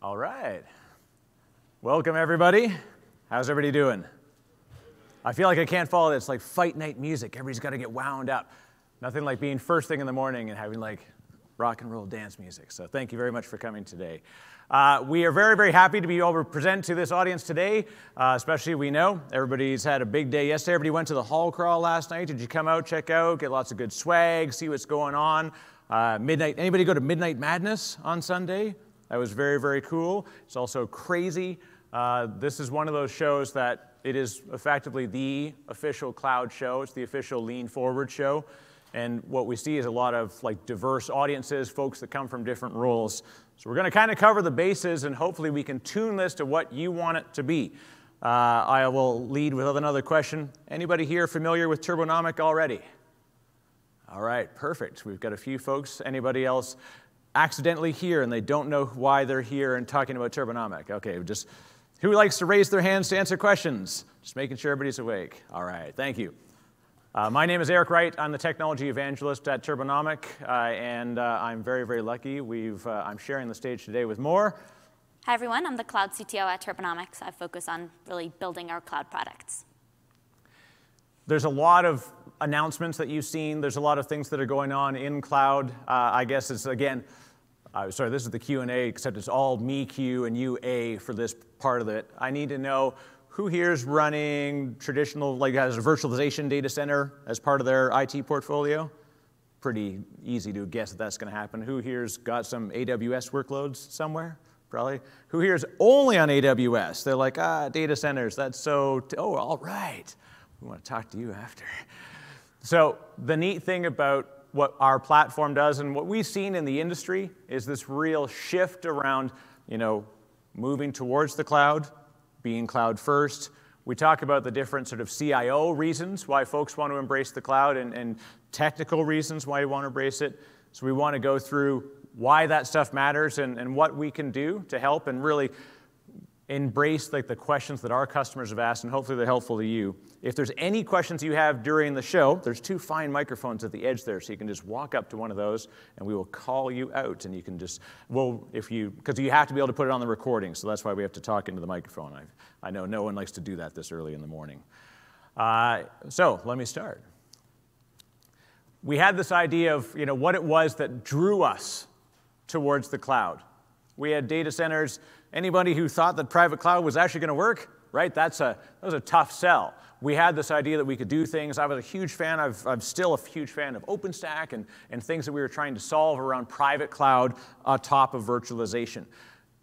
All right. Welcome, everybody. How's everybody doing? I feel like I can't follow this like fight night music. Everybody's got to get wound up. Nothing like being first thing in the morning and having like rock and roll dance music. So thank you very much for coming today. Uh, we are very, very happy to be able to present to this audience today, uh, especially we know everybody's had a big day yesterday. Everybody went to the hall crawl last night. Did you come out, check out, get lots of good swag, see what's going on? Uh, midnight, anybody go to Midnight Madness on Sunday? That was very, very cool. It's also crazy. Uh, this is one of those shows that it is effectively the official cloud show. It's the official lean forward show. And what we see is a lot of like diverse audiences, folks that come from different roles. So we're going to kind of cover the bases, and hopefully we can tune this to what you want it to be. Uh, I will lead with another question. Anybody here familiar with Turbonomic already? All right, perfect. We've got a few folks. Anybody else accidentally here and they don't know why they're here and talking about Turbonomic? Okay, just who likes to raise their hands to answer questions? Just making sure everybody's awake. All right, thank you. Uh, my name is Eric Wright. I'm the technology evangelist at Turbonomic, uh, and uh, I'm very, very lucky. We've, uh, I'm sharing the stage today with more. Hi, everyone. I'm the cloud CTO at Turbonomics. I focus on really building our cloud products. There's a lot of announcements that you've seen. There's a lot of things that are going on in cloud. Uh, I guess it's, again, uh, sorry, this is the Q&A, except it's all me Q and you A for this part of it. I need to know who here is running traditional, like has a virtualization data center as part of their IT portfolio? Pretty easy to guess that that's going to happen. Who here's got some AWS workloads somewhere? Probably. Who here's only on AWS? They're like, ah, data centers, that's so, oh, all right. We want to talk to you after. So, the neat thing about what our platform does and what we've seen in the industry is this real shift around, you know, moving towards the cloud, being cloud first. We talk about the different sort of CIO reasons why folks want to embrace the cloud and, and technical reasons why you want to embrace it. So we want to go through why that stuff matters and, and what we can do to help and really embrace like the questions that our customers have asked and hopefully they're helpful to you. If there's any questions you have during the show there's two fine microphones at the edge there so you can just walk up to one of those and we will call you out and you can just well if you because you have to be able to put it on the recording so that's why we have to talk into the microphone. I, I know no one likes to do that this early in the morning. Uh, so let me start. We had this idea of you know what it was that drew us towards the cloud. We had data centers Anybody who thought that private cloud was actually going to work, right? That's a, that was a tough sell. We had this idea that we could do things. I was a huge fan, i am still a huge fan of OpenStack and, and things that we were trying to solve around private cloud on top of virtualization.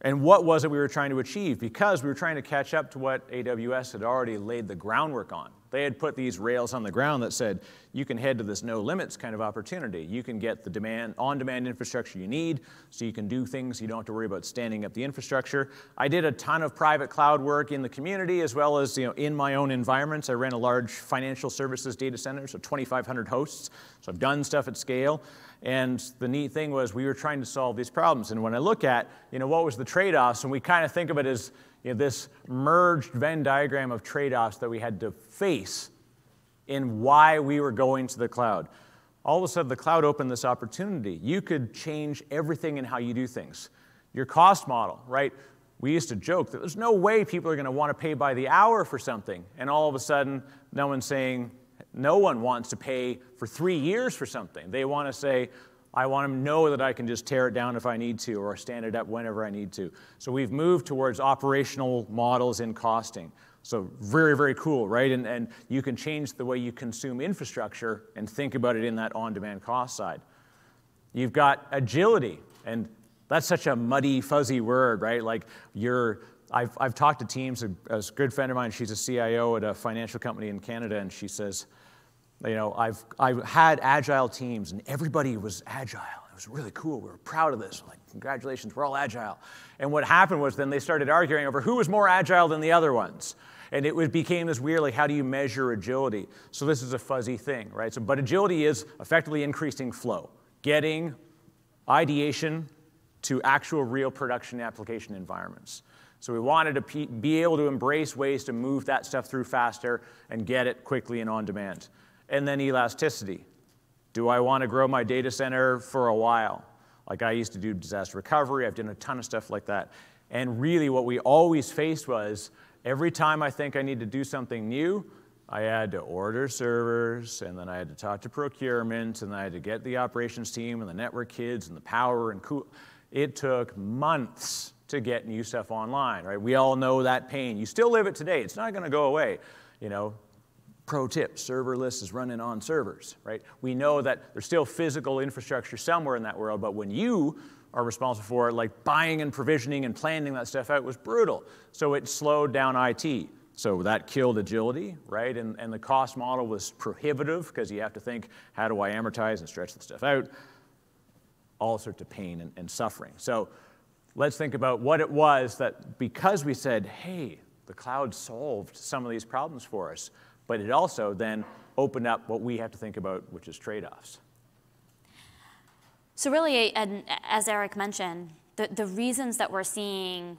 And what was it we were trying to achieve? Because we were trying to catch up to what AWS had already laid the groundwork on. They had put these rails on the ground that said, you can head to this no limits kind of opportunity. You can get the demand, on-demand infrastructure you need, so you can do things. You don't have to worry about standing up the infrastructure. I did a ton of private cloud work in the community as well as you know, in my own environments. I ran a large financial services data center, so 2,500 hosts. So I've done stuff at scale. And the neat thing was we were trying to solve these problems. And when I look at, you know, what was the trade-offs, and we kind of think of it as you know, this merged Venn diagram of trade offs that we had to face in why we were going to the cloud. All of a sudden, the cloud opened this opportunity. You could change everything in how you do things. Your cost model, right? We used to joke that there's no way people are going to want to pay by the hour for something. And all of a sudden, no one's saying, no one wants to pay for three years for something. They want to say, I want to know that I can just tear it down if I need to or stand it up whenever I need to. So we've moved towards operational models in costing. So very, very cool, right? And, and you can change the way you consume infrastructure and think about it in that on-demand cost side. You've got agility, and that's such a muddy, fuzzy word, right? Like you're, I've, I've talked to teams, a, a good friend of mine, she's a CIO at a financial company in Canada, and she says, you know, I've, I've had agile teams and everybody was agile. It was really cool. We were proud of this. Like, congratulations, we're all agile. And what happened was then they started arguing over who was more agile than the other ones. And it became this weird, like, how do you measure agility? So this is a fuzzy thing, right? So, but agility is effectively increasing flow, getting ideation to actual real production application environments. So we wanted to be able to embrace ways to move that stuff through faster and get it quickly and on demand. And then elasticity. Do I want to grow my data center for a while? Like I used to do disaster recovery, I've done a ton of stuff like that. And really, what we always faced was every time I think I need to do something new, I had to order servers, and then I had to talk to procurement, and I had to get the operations team and the network kids and the power and cool. It took months to get new stuff online, right? We all know that pain. You still live it today. It's not going to go away. You know, pro tip, serverless is running on servers, right? We know that there's still physical infrastructure somewhere in that world, but when you are responsible for like buying and provisioning and planning that stuff out was brutal. So it slowed down IT. So that killed agility, right? And, and the cost model was prohibitive because you have to think, how do I amortize and stretch the stuff out? All sorts of pain and, and suffering. So let's think about what it was that because we said, hey, the cloud solved some of these problems for us, but it also then opened up what we have to think about, which is trade offs. So, really, and as Eric mentioned, the, the reasons that we're seeing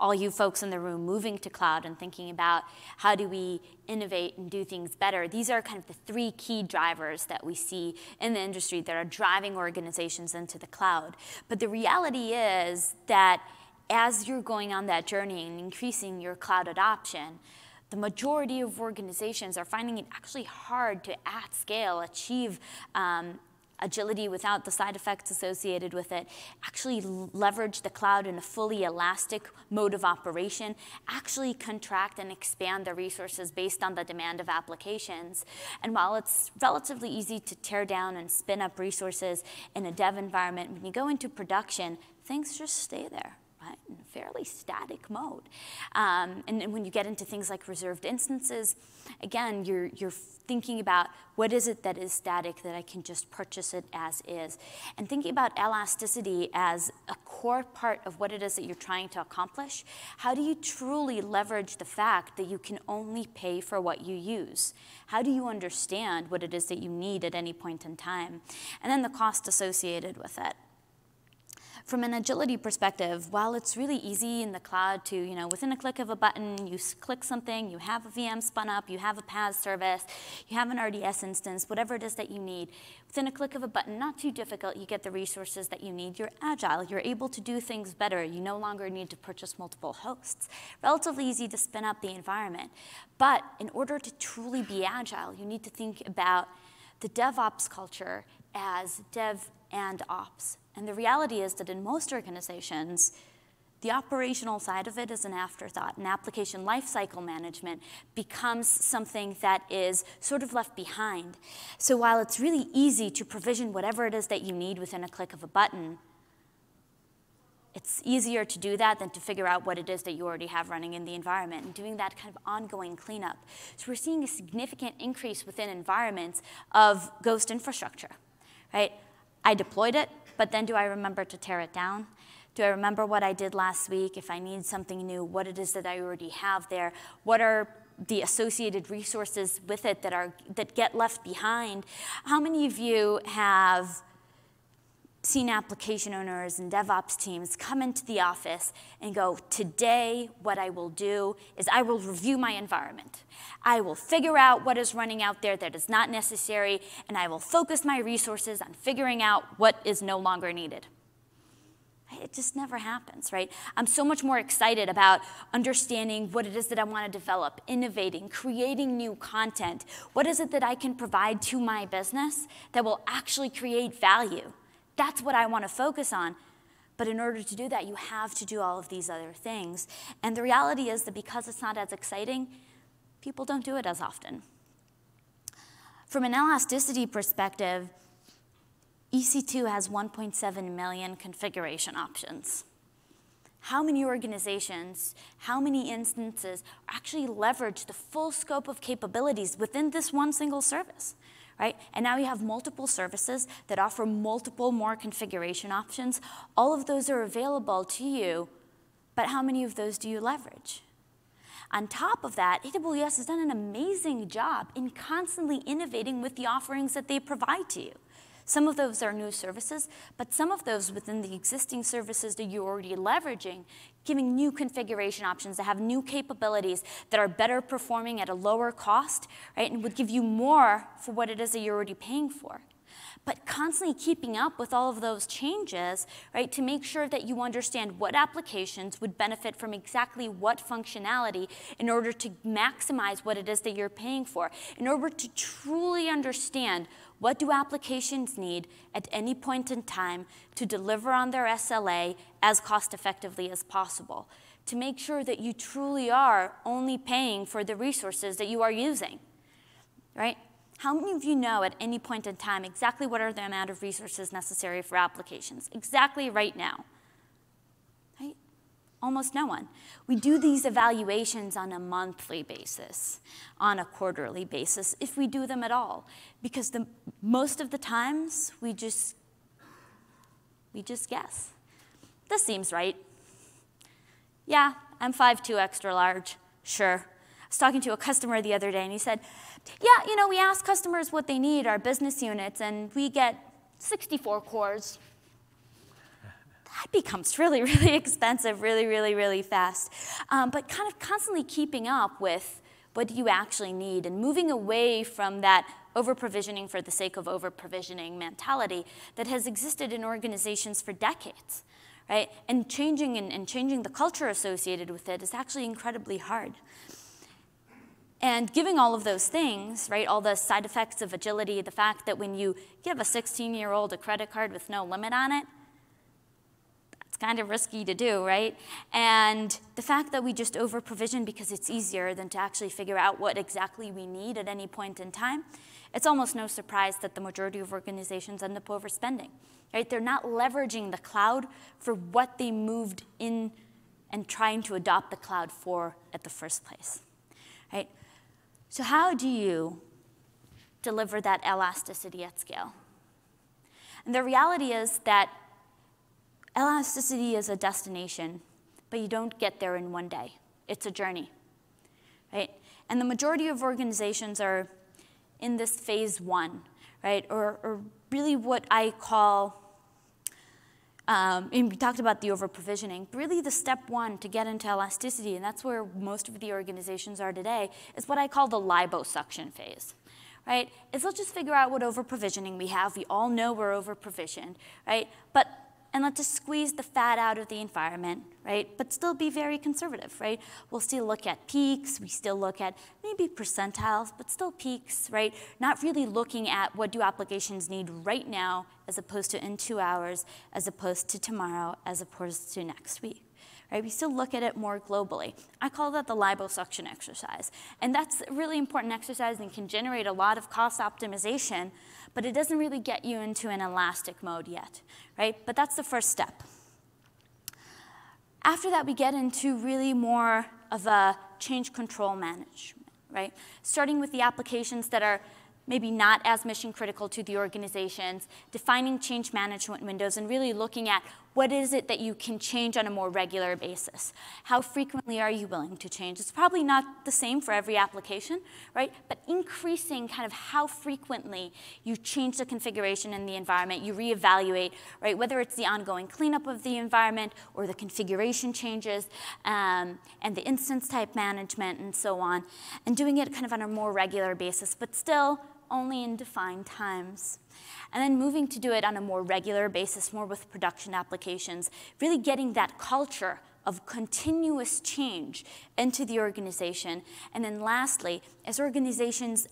all you folks in the room moving to cloud and thinking about how do we innovate and do things better. These are kind of the three key drivers that we see in the industry that are driving organizations into the cloud. But the reality is that as you're going on that journey and increasing your cloud adoption, the majority of organizations are finding it actually hard to at scale achieve um, agility without the side effects associated with it, actually leverage the cloud in a fully elastic mode of operation, actually contract and expand the resources based on the demand of applications. And while it's relatively easy to tear down and spin up resources in a dev environment, when you go into production, things just stay there in a fairly static mode. Um, and, and, when you get into things like reserved instances, again, you're, you're thinking about what is it that is static that I can just purchase it as is. And thinking about elasticity as a core part of what it is that you're trying to accomplish, how do you truly leverage the fact that you can only pay for what you use? How do you understand what it is that you need at any point in time? And then the cost associated with it from an agility perspective, while it's really easy in the cloud to, you know, within a click of a button, you click something, you have a VM spun up, you have a PaaS service, you have an RDS instance, whatever it is that you need. Within a click of a button, not too difficult, you get the resources that you need. You're agile, you're able to do things better. You no longer need to purchase multiple hosts. Relatively easy to spin up the environment. But in order to truly be agile, you need to think about the DevOps culture as dev and ops. And the reality is that in most organizations, the operational side of it is an afterthought. And application lifecycle management becomes something that is sort of left behind. So while it's really easy to provision whatever it is that you need within a click of a button, it's easier to do that than to figure out what it is that you already have running in the environment and doing that kind of ongoing cleanup. So we're seeing a significant increase within environments of ghost infrastructure, right? I deployed it, but then do I remember to tear it down? Do I remember what I did last week? If I need something new, what it is that I already have there? What are the associated resources with it that, are, that get left behind? How many of you have seen application owners and DevOps teams come into the office and go, today what I will do is I will review my environment. I will figure out what is running out there that is not necessary, and I will focus my resources on figuring out what is no longer needed. It just never happens, right? I'm so much more excited about understanding what it is that I want to develop, innovating, creating new content. What is it that I can provide to my business that will actually create value? That's what I want to focus on. But in order to do that, you have to do all of these other things. And the reality is that because it's not as exciting, people don't do it as often. From an elasticity perspective, EC2 has 1.7 million configuration options. How many organizations, how many instances actually leverage the full scope of capabilities within this one single service? Right? And now you have multiple services that offer multiple more configuration options. All of those are available to you, but how many of those do you leverage? On top of that, AWS has done an amazing job in constantly innovating with the offerings that they provide to you. Some of those are new services, but some of those within the existing services that you're already leveraging, giving new configuration options that have new capabilities that are better performing at a lower cost, right, and would give you more for what it is that you're already paying for. but constantly keeping up with all of those changes, right, to make sure that you understand what applications would benefit from exactly what functionality in order to maximize what it is that you're paying for, in order to truly understand what do applications need at any point in time to deliver on their SLA as cost effectively as possible, to make sure that you truly are only paying for the resources that you are using, right? How many of you know at any point in time exactly what are the amount of resources necessary for applications? Exactly right now. Almost no one. We do these evaluations on a monthly basis, on a quarterly basis, if we do them at all. Because the, most of the times we just we just guess. This seems right. Yeah, I'm 5'2 extra large. Sure. I was talking to a customer the other day and he said, yeah, you know, we ask customers what they need, our business units, and we get 64 cores. That becomes really, really expensive, really, really, really fast. Um, but kind of constantly keeping up with what you actually need and moving away from that over provisioning for the sake of over provisioning mentality that has existed in organizations for decades, right? And changing and, and changing the culture associated with it is actually incredibly hard. And giving all of those things, right, all the side effects of agility, the fact that when you give a 16 year old a credit card with no limit on it, kind of risky to do, right? And the fact that we just over provision because it's easier than to actually figure out what exactly we need at any point in time, it's almost no surprise that the majority of organizations end up overspending, right? They're not leveraging the cloud for what they moved in and trying to adopt the cloud for at the first place, right? So, how do you deliver that elasticity at scale? And the reality is that elasticity is a destination, but you don't get there in one day. It's a journey, right? And the majority of organizations are in this phase one, right? Or, or really what I call um, and we talked about the over provisioning. Really, the step one to get into elasticity, and that's where most of the organizations are today, is what I call the liposuction phase. Right? Is let's just figure out what over provisioning we have. We all know we're over provisioned, right? But and let's just squeeze the fat out of the environment, right? But still be very conservative, right? We'll still look at peaks, we still look at maybe percentiles, but still peaks, right? Not really looking at what do applications need right now as opposed to in two hours, as opposed to tomorrow, as opposed to next week. Right? We still look at it more globally. I call that the liposuction exercise. And that's a really important exercise and can generate a lot of cost optimization but it doesn't really get you into an elastic mode yet, right? But that's the first step. After that, we get into really more of a change control management, right? Starting with the applications that are maybe not as mission critical to the organizations, defining change management windows, and really looking at what is it that you can change on a more regular basis? How frequently are you willing to change? It's probably not the same for every application, right? But increasing kind of how frequently you change the configuration in the environment, you reevaluate, right? Whether it's the ongoing cleanup of the environment or the configuration changes um, and the instance type management and so on, and doing it kind of on a more regular basis, but still only in defined times and then moving to do it on a more regular basis, more with production applications, really getting that culture of continuous change into the organization. And then lastly, as organizations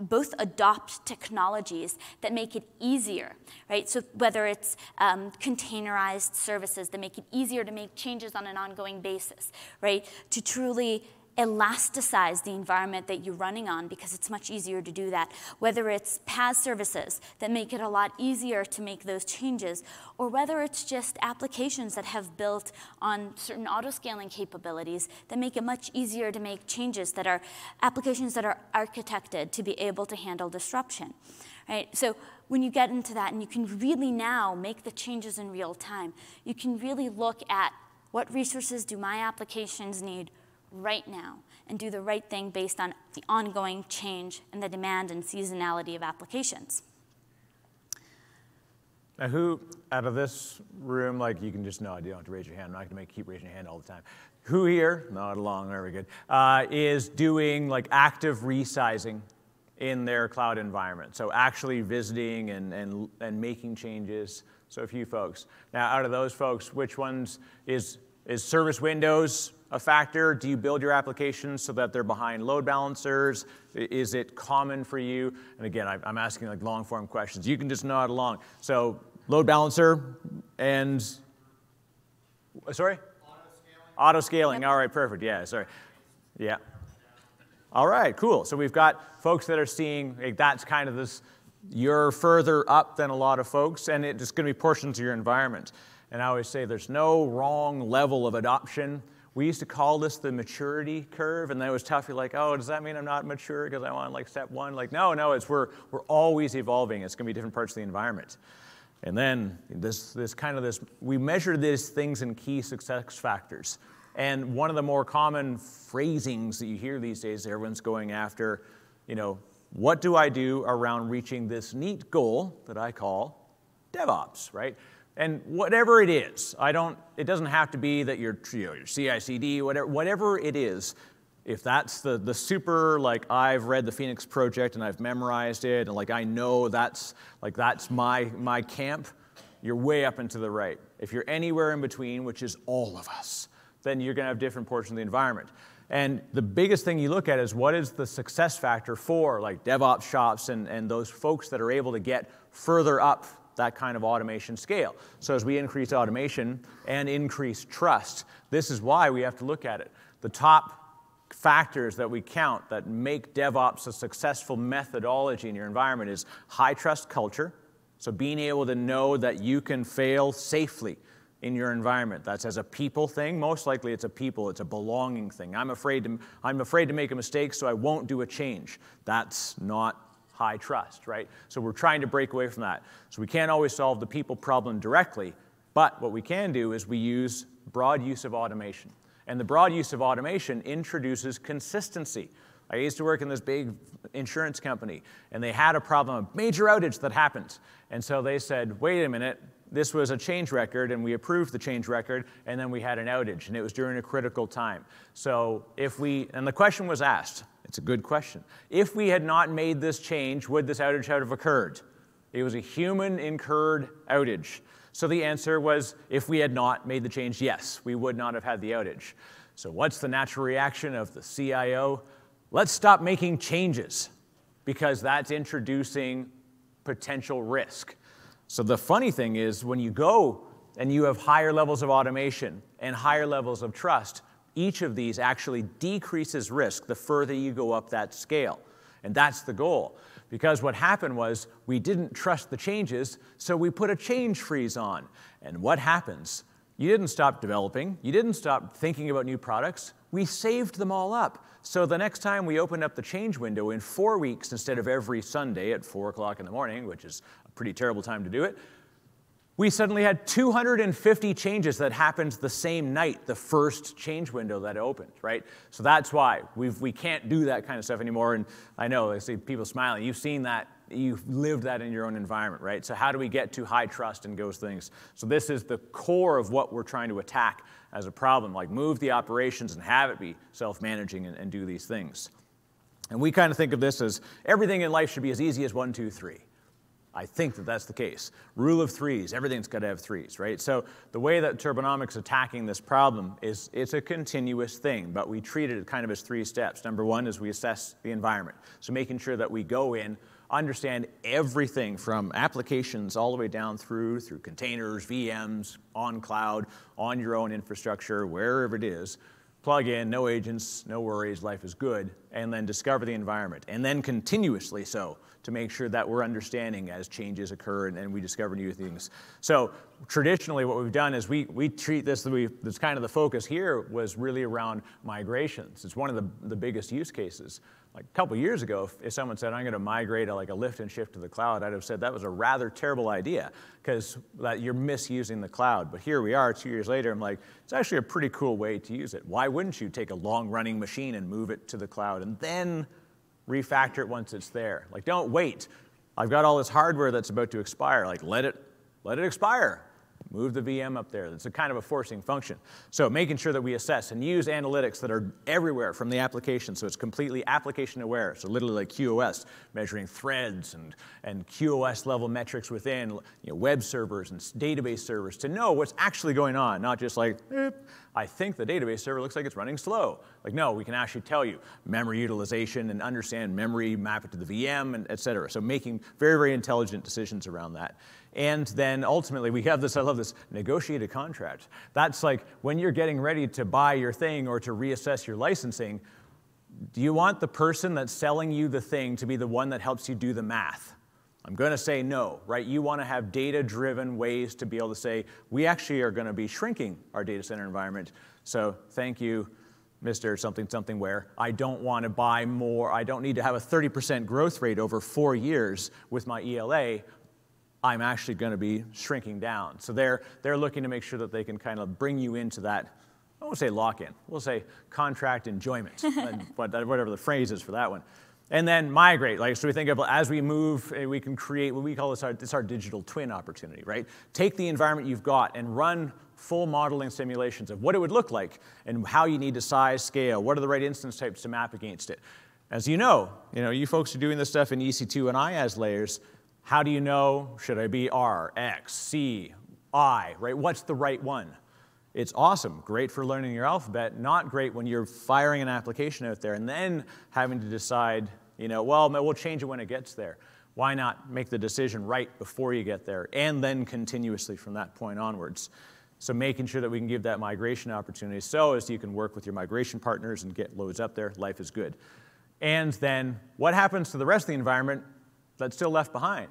both adopt technologies that make it easier, right? So whether it's um, containerized services that make it easier to make changes on an ongoing basis, right? To truly elasticize the environment that you're running on because it's much easier to do that. Whether it's PaaS services that make it a lot easier to make those changes, or whether it's just applications that have built on certain auto-scaling capabilities that make it much easier to make changes that are applications that are architected to be able to handle disruption. Right? So when you get into that and you can really now make the changes in real time, you can really look at what resources do my applications need right now and do the right thing based on the ongoing change and the demand and seasonality of applications. Now, who out of this room, like you can just no, you don't have to raise your hand. I'm not going to keep raising your hand all the time. Who here, not along, very good, uh, is doing like active resizing in their cloud environment. So actually visiting and, and, and making changes. So a few folks. Now, out of those folks, which ones is, is service windows a factor? Do you build your applications so that they're behind load balancers? Is it common for you? And again, I'm asking like long form questions. You can just nod along. So load balancer and, sorry? Auto scaling. Auto scaling. Yep. All right, perfect. Yeah, sorry. Yeah. All right, cool. So we've got folks that are seeing like, that's kind of this, you're further up than a lot of folks, and it's going to be portions of your environment. And I always say there's no wrong level of adoption. We used to call this the maturity curve, and that was tough. You're like, oh, does that mean I'm not mature because I want like step one? Like, no, no, it's we're, we're always evolving. It's going to be different parts of the environment. And then this, this kind of this, we measure these things in key success factors. And one of the more common phrasings that you hear these days, everyone's going after, you know, what do I do around reaching this neat goal that I call DevOps, right? And whatever it is, I don't, it doesn't have to be that you're, you know, your CI/CD, whatever, whatever it is. If that's the, the super, like I've read the Phoenix Project and I've memorized it, and like I know that's like that's my my camp, you're way up and to the right. If you're anywhere in between, which is all of us, then you're to have different portions of the environment. And the biggest thing you look at is what is the success factor for like DevOps shops and, and those folks that are able to get further up that kind of automation scale. So as we increase automation and increase trust, this is why we have to look at it. The top factors that we count that make DevOps a successful methodology in your environment is high trust culture. So being able to know that you can fail safely in your environment. That's as a people thing. Most likely it's a people, it's a belonging thing. I'm afraid to, I'm afraid to make a mistake, so I won't do a change. That's not high trust, right? So we're trying to break away from that. So we can't always solve the people problem directly, but what we can do is we use broad use of automation. And the broad use of automation introduces consistency. I used to work in this big insurance company, and they had a problem, a major outage that happened. And so they said, wait a minute, this was a change record and we approved the change record and then we had an outage and it was during a critical time. So if we, and the question was asked, it's a good question. If we had not made this change, would this outage have occurred? It was a human incurred outage. So the answer was if we had not made the change, yes, we would not have had the outage. So what's the natural reaction of the CIO? Let's stop making changes because that's introducing potential risk. So the funny thing is, when you go and you have higher levels of automation and higher levels of trust, each of these actually decreases risk the further you go up that scale. And that's the goal. Because what happened was we didn't trust the changes, so we put a change freeze on. And what happens? You didn't stop developing, you didn't stop thinking about new products, we saved them all up. So the next time we opened up the change window in four weeks instead of every Sunday at four o'clock in the morning, which is a pretty terrible time to do it. We suddenly had 250 changes that happened the same night, the first change window that opened, right? So that's why we've, we can't do that kind of stuff anymore. And I know I see people smiling. You've seen that, you've lived that in your own environment, right? So how do we get to high trust and those things? So this is the core of what we're trying to attack as a problem, like move the operations and have it be self-managing and, and do these things. And we kind of think of this as everything in life should be as easy as one, two, three. I think that that's the case. Rule of threes, everything's got to have threes, right? So the way that Turbonomics attacking this problem is it's a continuous thing, but we treat it kind of as three steps. Number one is we assess the environment. So making sure that we go in, understand everything from applications all the way down through, through containers, VMs, on cloud, on your own infrastructure, wherever it is, plug in, no agents, no worries, life is good, and then discover the environment. And then continuously so to make sure that we're understanding as changes occur and, and we discover new things. So traditionally what we've done is we, we treat this, this kind of the focus here was really around migrations. It's one of the, the biggest use cases. Like a couple years ago, if, someone said, I'm going to migrate a, like a lift and shift to the cloud, I'd have said that was a rather terrible idea because you're misusing the cloud. But here we are two years later, I'm like, it's actually a pretty cool way to use it. Why wouldn't you take a long running machine and move it to the cloud and then refactor it once it's there. Like, don't wait. I've got all this hardware that's about to expire. Like, let it, let it expire. Move the VM up there. It's a kind of a forcing function. So making sure that we assess and use analytics that are everywhere from the application, so it's completely application aware. So literally like QoS, measuring threads and, and QoS level metrics within you know, web servers and database servers to know what's actually going on, not just like, eh, I think the database server looks like it's running slow. Like, no, we can actually tell you memory utilization and understand memory, map it to the VM, and et cetera. So making very, very intelligent decisions around that. And then ultimately, we have this, I love this, negotiated contract. That's like when you're getting ready to buy your thing or to reassess your licensing, do you want the person that's selling you the thing to be the one that helps you do the math? I'm going to say no, right? You want to have data driven ways to be able to say, we actually are going to be shrinking our data center environment. So thank you, Mr. Something Something Where. I don't want to buy more. I don't need to have a 30% growth rate over four years with my ELA. I'm actually going to be shrinking down. So they're, they're looking to make sure that they can kind of bring you into that, I won't say lock in, we'll say contract enjoyment, whatever the phrase is for that one. And then migrate, like, so we think of as we move, eh, we can create what we call this our, this our digital twin opportunity, right? Take the environment you've got and run full modeling simulations of what it would look like and how you need to size, scale, what are the right instance types to map against it. As you know, you know, you folks are doing this stuff in EC2 and IaaS layers, how do you know, should I be R, X, C, I, right? What's the right one? It's awesome, great for learning your alphabet, not great when you're firing an application out there and then having to decide, you know, well, we'll change it when it gets there. Why not make the decision right before you get there and then continuously from that point onwards? So making sure that we can give that migration opportunity so as you can work with your migration partners and get loads up there, life is good. And then what happens to the rest of the environment that's still left behind?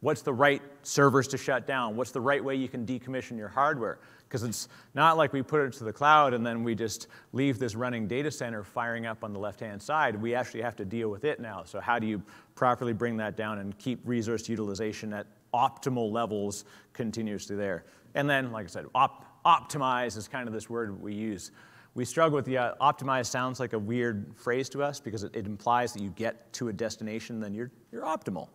What's the right servers to shut down? What's the right way you can decommission your hardware? Because it's not like we put it to the cloud and then we just leave this running data center firing up on the left hand side. We actually have to deal with it now. So, how do you properly bring that down and keep resource utilization at optimal levels continuously there? And then, like I said, op- optimize is kind of this word we use. We struggle with the uh, optimize sounds like a weird phrase to us because it, it implies that you get to a destination, then you're, you're optimal.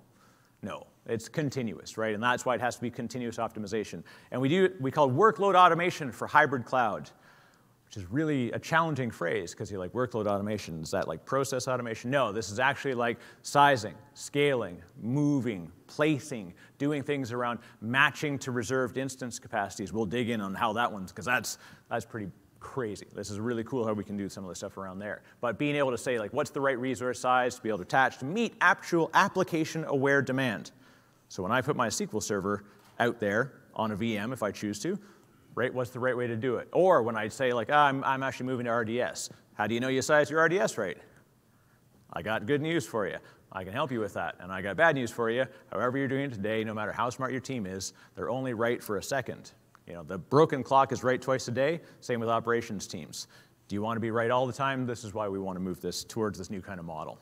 No, it's continuous, right? And that's why it has to be continuous optimization. And we do we call workload automation for hybrid cloud, which is really a challenging phrase because you're like workload automation. Is that like process automation? No, this is actually like sizing, scaling, moving, placing, doing things around matching to reserved instance capacities. We'll dig in on how that one's because that's that's pretty crazy. This is really cool how we can do some of the stuff around there. But being able to say, like, what's the right resource size to be able to attach to meet actual application aware demand. So when I put my SQL server out there on a VM, if I choose to, right, what's the right way to do it? Or when I say, like, oh, I'm, I'm actually moving to RDS, how do you know you size your RDS right? I got good news for you. I can help you with that. And I got bad news for you. However, you're doing it today, no matter how smart your team is, they're only right for a second. You know, the broken clock is right twice a day, same with operations teams. Do you want to be right all the time? This is why we want to move this towards this new kind of model.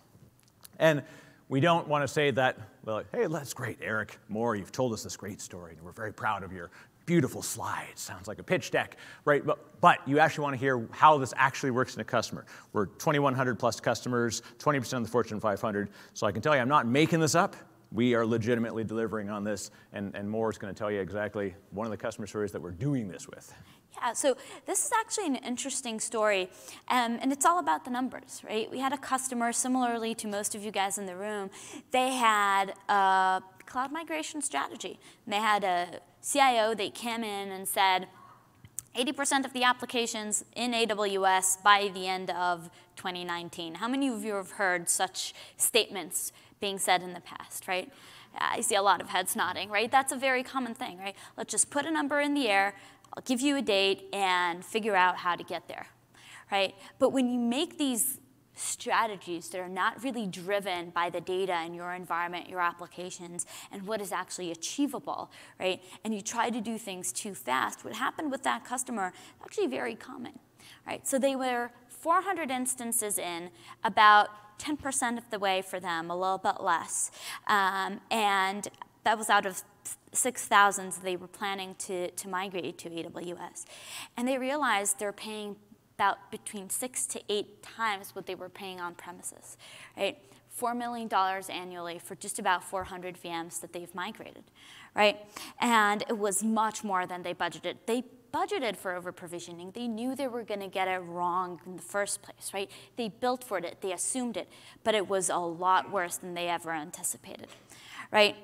And we don't want to say that, well, hey, that's great, Eric Moore, you've told us this great story, and we're very proud of your beautiful slides. Sounds like a pitch deck, right? But, but you actually want to hear how this actually works in a customer. We're 2,100 plus customers, 20% of the Fortune 500. So I can tell you, I'm not making this up we are legitimately delivering on this, and, and Moore is going to tell you exactly one of the customer stories that we're doing this with. Yeah, so this is actually an interesting story, um, and it's all about the numbers, right? We had a customer, similarly to most of you guys in the room, they had a cloud migration strategy. And they had a CIO, they came in and said, 80% of the applications in AWS by the end of 2019. How many of you have heard such statements being said in the past, right? I see a lot of heads nodding, right? That's a very common thing, right? Let's just put a number in the air, I'll give you a date, and figure out how to get there, right? But when you make these strategies that are not really driven by the data in your environment, your applications, and what is actually achievable, right? And you try to do things too fast. What happened with that customer, actually very common, right? So they were 400 instances in, about 10% of the way for them, a little bit less. Um, and that was out of 6,000 they were planning to, to migrate to AWS. And they realized they're paying about between six to eight times what they were paying on premises, right? $4 million annually for just about 400 VMs that they've migrated, right? And it was much more than they budgeted. They budgeted for over provisioning. They knew they were going to get it wrong in the first place, right? They built for it, they assumed it, but it was a lot worse than they ever anticipated, right?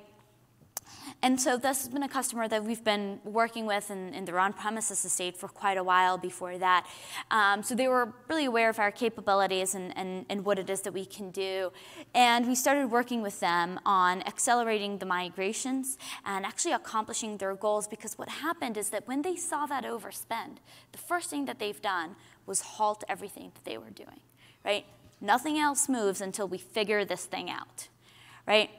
And so this has been a customer that we've been working with in, in their on-premises estate for quite a while before that. Um, so they were really aware of our capabilities and, and, and what it is that we can do. And we started working with them on accelerating the migrations and actually accomplishing their goals because what happened is that when they saw that overspend, the first thing that they've done was halt everything that they were doing, right? Nothing else moves until we figure this thing out, right?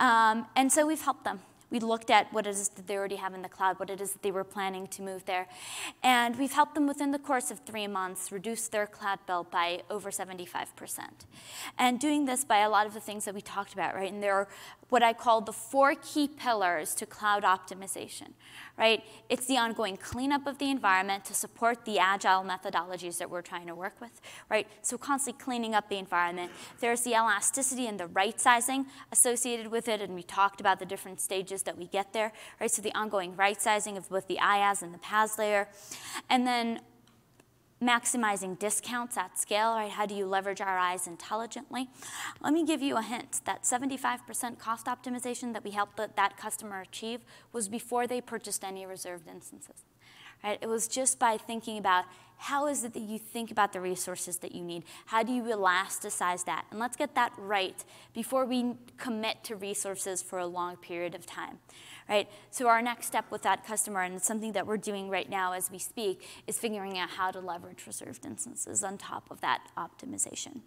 Um, and so we've helped them we looked at what it is that they already have in the cloud, what it is that they were planning to move there. And we've helped them within the course of three months reduce their cloud bill by over 75%. And doing this by a lot of the things that we talked about, right? And there are what I call the four key pillars to cloud optimization, right? It's the ongoing cleanup of the environment to support the agile methodologies that we're trying to work with, right? So constantly cleaning up the environment. There's the elasticity and the right sizing associated with it, and we talked about the different stages that we get there, right? So the ongoing right sizing of both the IaaS and the PaaS layer. And then maximizing discounts at scale, right? How do you leverage ROIs intelligently? Let me give you a hint. That 75% cost optimization that we helped that customer achieve was before they purchased any reserved instances. Right? It was just by thinking about how is it that you think about the resources that you need? How do you elasticize that? And let's get that right before we commit to resources for a long period of time right? So our next step with that customer, and it's something that we're doing right now as we speak, is figuring out how to leverage reserved instances on top of that optimization.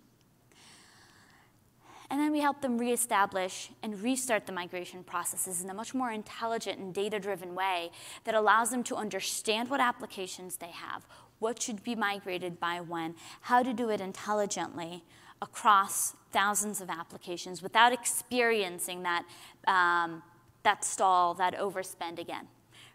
And then we help them reestablish and restart the migration processes in a much more intelligent and data-driven way that allows them to understand what applications they have, what should be migrated by when, how to do it intelligently across thousands of applications without experiencing that um, that stall, that overspend again?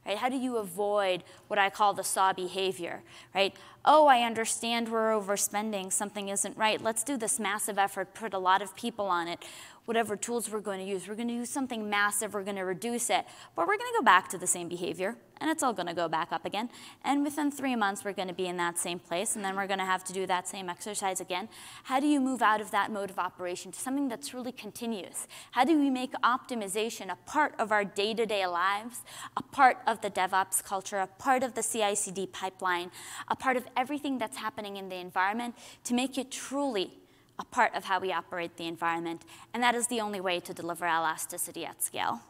Right? How do you avoid what I call the saw behavior, right? Oh, I understand we're overspending, something isn't right. Let's do this massive effort, put a lot of people on it whatever tools we're going to use. We're going to use something massive, we're going to reduce it, but we're going to go back to the same behavior, and it's all going to go back up again. And within three months, we're going to be in that same place, and then we're going to have to do that same exercise again. How do you move out of that mode of operation to something that's really continuous? How do we make optimization a part of our day to day lives, a part of the DevOps culture, a part of the CI CD pipeline, a part of everything that's happening in the environment to make it truly a part of how we operate the environment, and that is the only way to deliver elasticity at scale.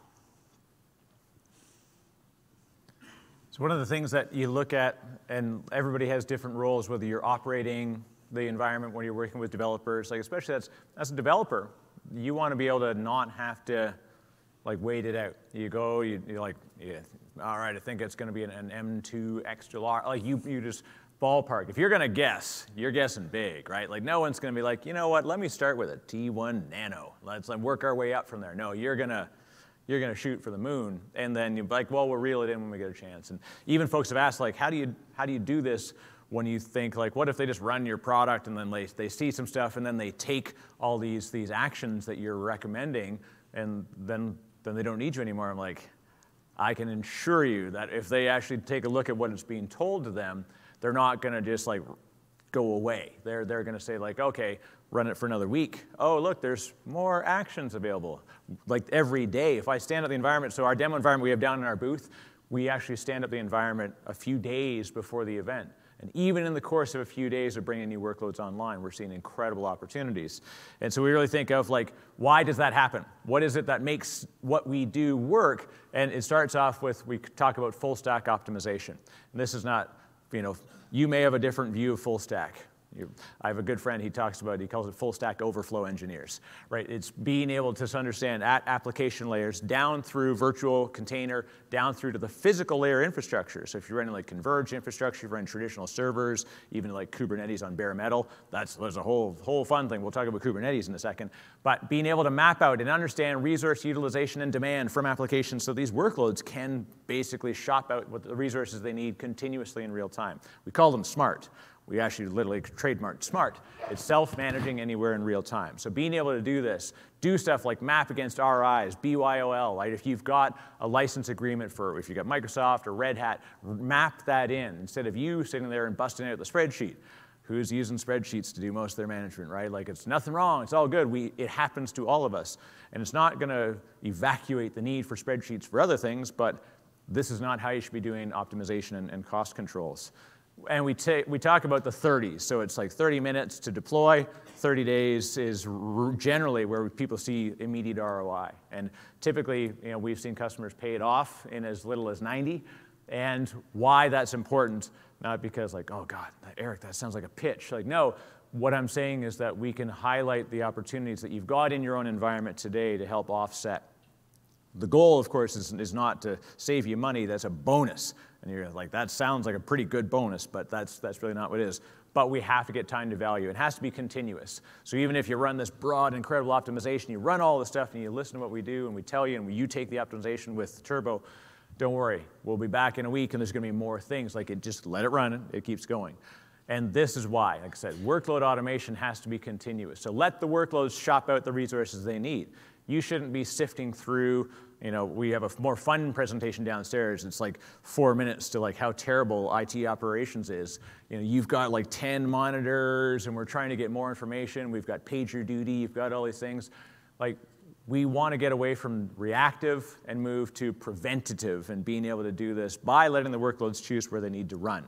So one of the things that you look at, and everybody has different roles, whether you're operating the environment when you're working with developers, like especially as, as a developer, you want to be able to not have to like wait it out. You go, you, you're like, yeah, all right, I think it's going to be an, an M2 extra large. Like you, you just ballpark. If you're going to guess, you're guessing big, right? Like no one's going to be like, you know what? Let me start with a T1 Nano. Let's work our way up from there. No, you're going to you're going to shoot for the moon, and then you're like, well, we'll reel it in when we get a chance. And even folks have asked, like, how do you how do you do this when you think like, what if they just run your product and then they, they see some stuff and then they take all these these actions that you're recommending, and then then they don't need you anymore? I'm like, I can assure you that if they actually take a look at what is being told to them, they're not going to just like go away. They're, they're going to say like, okay, run it for another week. Oh, look, there's more actions available. Like every day, if I stand up the environment, so our demo environment we have down in our booth, we actually stand up the environment a few days before the event. And even in the course of a few days of bringing new workloads online, we're seeing incredible opportunities. And so we really think of like, why does that happen? What is it that makes what we do work? And it starts off with, we talk about full stack optimization. And this is not you know, you may have a different view of full stack. I have a good friend, he talks about, he calls it full stack overflow engineers, right? It's being able to understand at application layers down through virtual container, down through to the physical layer infrastructure. So if you're running like converged infrastructure, you're running traditional servers, even like Kubernetes on bare metal, that's, a whole, whole fun thing. We'll talk about Kubernetes in a second. But being able to map out and understand resource utilization and demand from applications so these workloads can basically shop out what the resources they need continuously in real time. We call them smart We actually literally trademarked smart. It's self-managing anywhere in real time. So being able to do this, do stuff like map against RIs, BYOL, right? If you've got a license agreement for, if you've got Microsoft or Red Hat, map that in instead of you sitting there and busting out the spreadsheet who's using spreadsheets to do most of their management, right? Like it's nothing wrong, it's all good. We, it happens to all of us. And it's not gonna evacuate the need for spreadsheets for other things, but this is not how you should be doing optimization and, and cost controls. And we, ta- we talk about the 30s, so it's like 30 minutes to deploy, 30 days is r- generally where people see immediate ROI. And typically, you know, we've seen customers pay it off in as little as 90. And why that's important not because, like, oh God, Eric, that sounds like a pitch. Like, no, what I'm saying is that we can highlight the opportunities that you've got in your own environment today to help offset. The goal, of course, is, is not to save you money, that's a bonus. And you're like, that sounds like a pretty good bonus, but that's, that's really not what it is. But we have to get time to value. It has to be continuous. So even if you run this broad, incredible optimization, you run all the stuff and you listen to what we do and we tell you and you take the optimization with Turbo, don't worry, we'll be back in a week and there's going to be more things. Like it, just let it run, it keeps going. And this is why, like I said, workload automation has to be continuous. So let the workloads shop out the resources they need. You shouldn't be sifting through, you know, we have a more fun presentation downstairs. It's like four minutes to like how terrible IT operations is. You know, you've got like 10 monitors and we're trying to get more information. We've got PagerDuty, you've got all these things. Like we want to get away from reactive and move to preventative and being able to do this by letting the workloads choose where they need to run.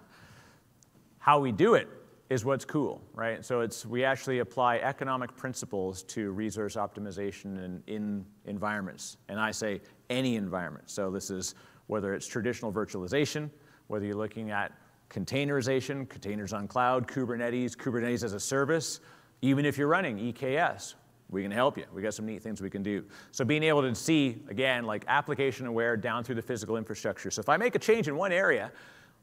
How we do it is what's cool, right? So it's we actually apply economic principles to resource optimization in, in environments. And I say any environment. So this is whether it's traditional virtualization, whether you're looking at containerization, containers on cloud, Kubernetes, Kubernetes as a service, even if you're running EKS, we can help you. We got some neat things we can do. So being able to see, again, like application aware down through the physical infrastructure. So if I make a change in one area,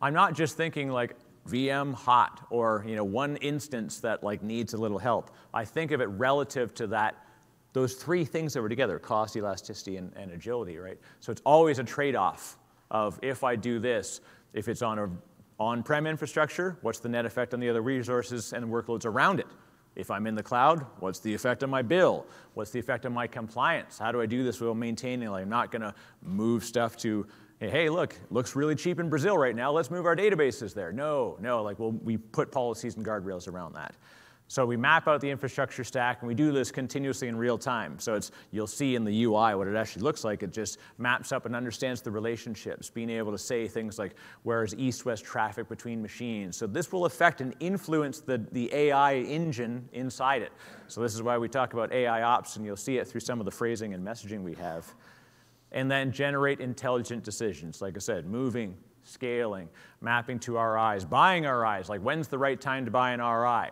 I'm not just thinking like VM hot or you know one instance that like needs a little help. I think of it relative to that those three things that were together, cost, elasticity, and, and agility, right? So it's always a trade-off of if I do this, if it's on a on-prem infrastructure, what's the net effect on the other resources and workloads around it? If I'm in the cloud, what's the effect on my bill? What's the effect on my compliance? How do I do this while maintaining? Like, I'm not going to move stuff to, hey, look, looks really cheap in Brazil right now. Let's move our databases there. No, no, like, well, we put policies and guardrails around that. So we map out the infrastructure stack and we do this continuously in real time. So it's, you'll see in the UI what it actually looks like. It just maps up and understands the relationships, being able to say things like where is east-west traffic between machines. So this will affect and influence the, the AI engine inside it. So this is why we talk about AI ops and you'll see it through some of the phrasing and messaging we have. And then generate intelligent decisions. Like I said, moving, scaling, mapping to RIs, buying RIs, like when's the right time to buy an RI?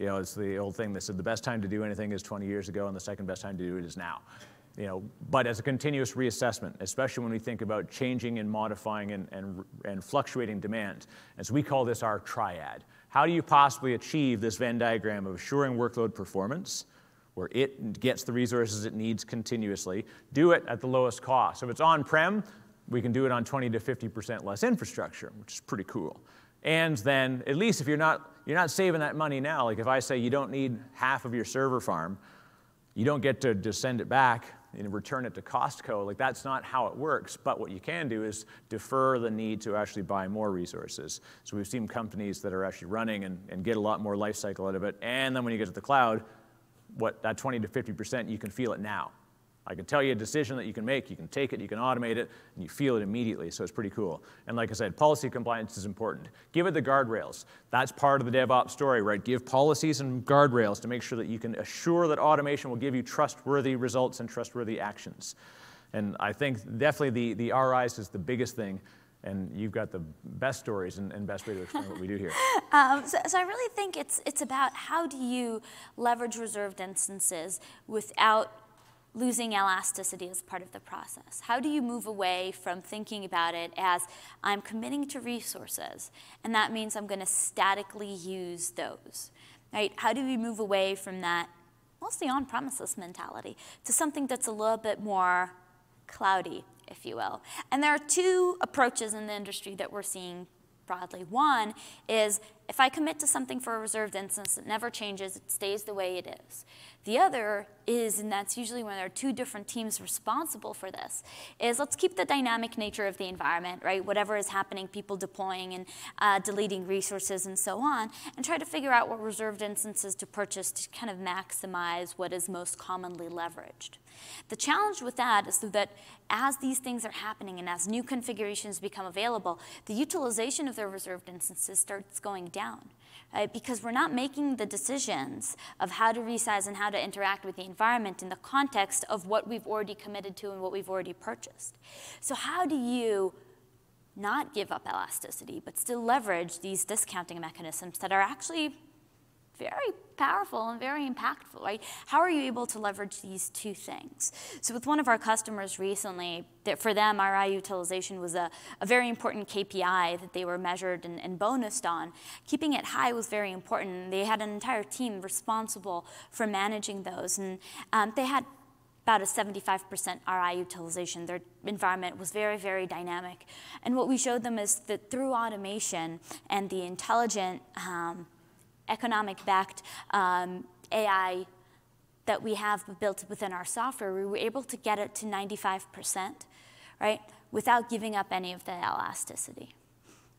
You know, it's the old thing that said the best time to do anything is 20 years ago, and the second best time to do it is now. You know, but as a continuous reassessment, especially when we think about changing and modifying and, and, and fluctuating demand. And so we call this our triad. How do you possibly achieve this Venn diagram of assuring workload performance, where it gets the resources it needs continuously, do it at the lowest cost? So if it's on-prem, we can do it on 20 to 50% less infrastructure, which is pretty cool. And then, at least if you're not, you're not saving that money now, like if I say you don't need half of your server farm, you don't get to just send it back and return it to Costco. Like that's not how it works. But what you can do is defer the need to actually buy more resources. So we've seen companies that are actually running and, and get a lot more life cycle out of it. And then when you get to the cloud, what that 20 to 50%, you can feel it now. I can tell you a decision that you can make, you can take it, you can automate it, and you feel it immediately, so it's pretty cool. And like I said, policy compliance is important. Give it the guardrails. That's part of the DevOps story, right? Give policies and guardrails to make sure that you can assure that automation will give you trustworthy results and trustworthy actions. And I think definitely the, the RIs is the biggest thing and you've got the best stories and, and best way to explain what we do here. Um, so, so, I really think it's it's about how do you leverage reserved instances without losing elasticity as part of the process? How do you move away from thinking about it as I'm committing to resources, and that means I'm going to statically use those? Right? How do we move away from that mostly on-premises mentality to something that's a little bit more cloudy, if you will? And there are two approaches in the industry that we're seeing broadly. One is if I commit to something for a reserved instance, it never changes, it stays the way it is. The other is, and that's usually when there are two different teams responsible for this, is let's keep the dynamic nature of the environment, right? Whatever is happening, people deploying and uh, deleting resources and so on, and try to figure out what reserved instances to purchase to kind of maximize what is most commonly leveraged. The challenge with that is that as these things are happening and as new configurations become available, the utilization of their reserved instances starts going down. Right? Because we're not making the decisions of how to resize and how to interact with the environment in the context of what we've already committed to and what we've already purchased. So how do you not give up elasticity, but still leverage these discounting mechanisms that are actually very powerful and very impactful, right? How are you able to leverage these two things? So with one of our customers recently, that for them, RI utilization was a, a very important KPI that they were measured and, and bonused on. Keeping it high was very important. They had an entire team responsible for managing those. And um, they had about a 75% RI utilization. Their environment was very, very dynamic. And what we showed them is that through automation and the intelligent um, economic backed um, AI that we have built within our software, we were able to get it to 95%, right, without giving up any of the elasticity,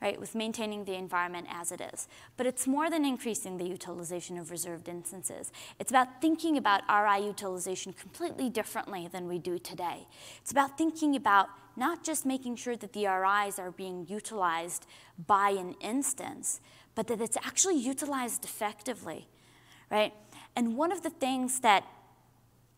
right, with maintaining the environment as it is. But it's more than increasing the utilization of reserved instances. It's about thinking about RI utilization completely differently than we do today. It's about thinking about not just making sure that the RIs are being utilized by an instance, but that it's actually utilized effectively, right? And one of the things that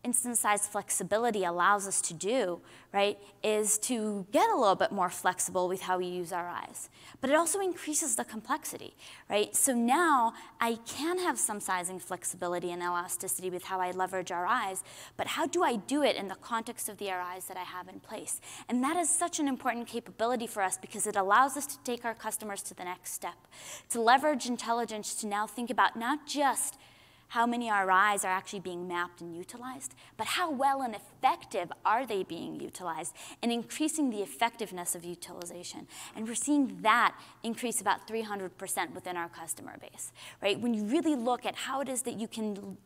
instance size flexibility allows us to do, right, is to get a little bit more flexible with how we use RIs. But it also increases the complexity, right? So now I can have some sizing flexibility and elasticity with how I leverage RIs, but how do I do it in the context of the RIs that I have in place? And that is such an important capability for us because it allows us to take our customers to the next step, to leverage intelligence to now think about not just how many RIs are actually being mapped and utilized, but how well and effective are they being utilized, and increasing the effectiveness of utilization. And we're seeing that increase about 300% within our customer base, right? When you really look at how it is that you can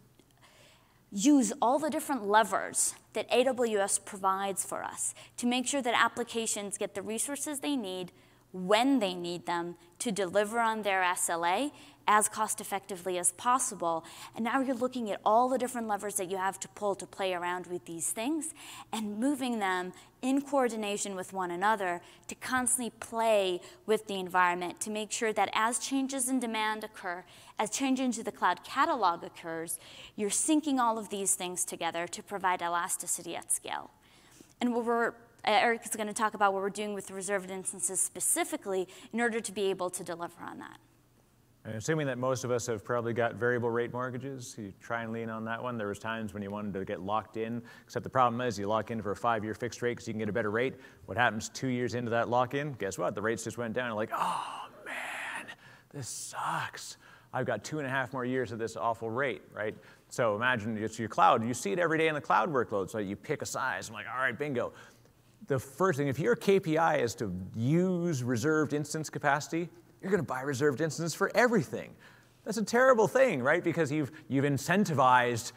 use all the different levers that AWS provides for us to make sure that applications get the resources they need when they need them to deliver on their SLA as cost effectively as possible. And now you're looking at all the different levers that you have to pull to play around with these things and moving them in coordination with one another to constantly play with the environment to make sure that as changes in demand occur, as change into the cloud catalog occurs, you're syncing all of these things together to provide elasticity at scale. And what we're uh, Eric is going to talk about what we're doing with reserved instances specifically in order to be able to deliver on that. Assuming that most of us have probably got variable rate mortgages, you try and lean on that one. There was times when you wanted to get locked in, except the problem is you lock in for a five-year fixed rate because you can get a better rate. What happens two years into that lock-in? Guess what? The rates just went down. You're like, oh man, this sucks. I've got two and a half more years of this awful rate, right? So imagine it's your cloud. You see it every day in the cloud workload. So you pick a size. I'm like, all right, bingo. The first thing, if your KPI is to use reserved instance capacity, you're going to buy reserved instances for everything. That's a terrible thing, right? Because you've, you've incentivized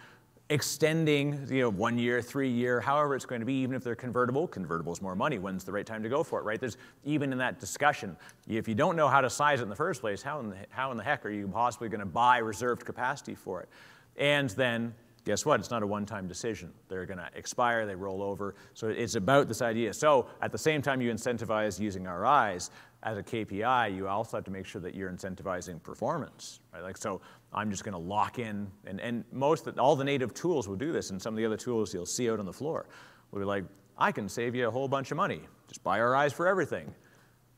extending, you know, one year, three year, however it's going to be, even if they're convertible. Convertible is more money. When's the right time to go for it, right? There's even in that discussion, if you don't know how to size it in the first place, how in the, how in the heck are you possibly going to buy reserved capacity for it? And then guess what? It's not a one-time decision. They're going to expire, they roll over. So it's about this idea. So at the same time you incentivize using RIs, as a KPI, you also have to make sure that you're incentivizing performance, right? Like, so I'm just going to lock in, and, and most, all the native tools will do this, and some of the other tools you'll see out on the floor will be like, I can save you a whole bunch of money. Just buy RIs for everything.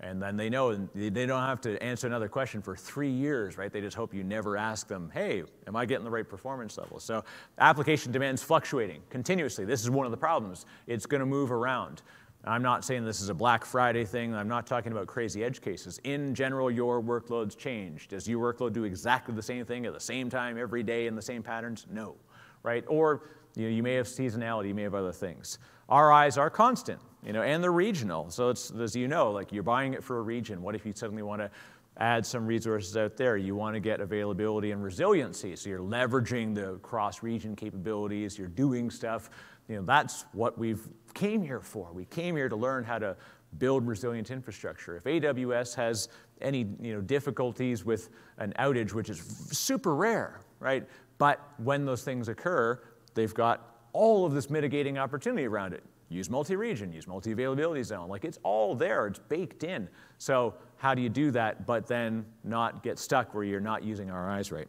And then they know they don't have to answer another question for three years, right? They just hope you never ask them, hey, am I getting the right performance level? So application demand's fluctuating continuously. This is one of the problems. It's going to move around. I'm not saying this is a Black Friday thing. I'm not talking about crazy edge cases. In general, your workloads change. Does your workload do exactly the same thing at the same time every day in the same patterns? No, right? Or you, know, you may have seasonality, you may have other things. RIs are constant, you know, and they're regional. So it's, as you know, like you're buying it for a region. What if you suddenly want to add some resources out there. You want to get availability and resiliency. So you're leveraging the cross-region capabilities, you're doing stuff. You know, that's what we've came here for. We came here to learn how to build resilient infrastructure. If AWS has any you know, difficulties with an outage, which is super rare, right? But when those things occur, they've got all of this mitigating opportunity around it. Use multi-region, use multi-availability zone. Like it's all there, it's baked in. So how do you do that, but then not get stuck where you're not using RIs right?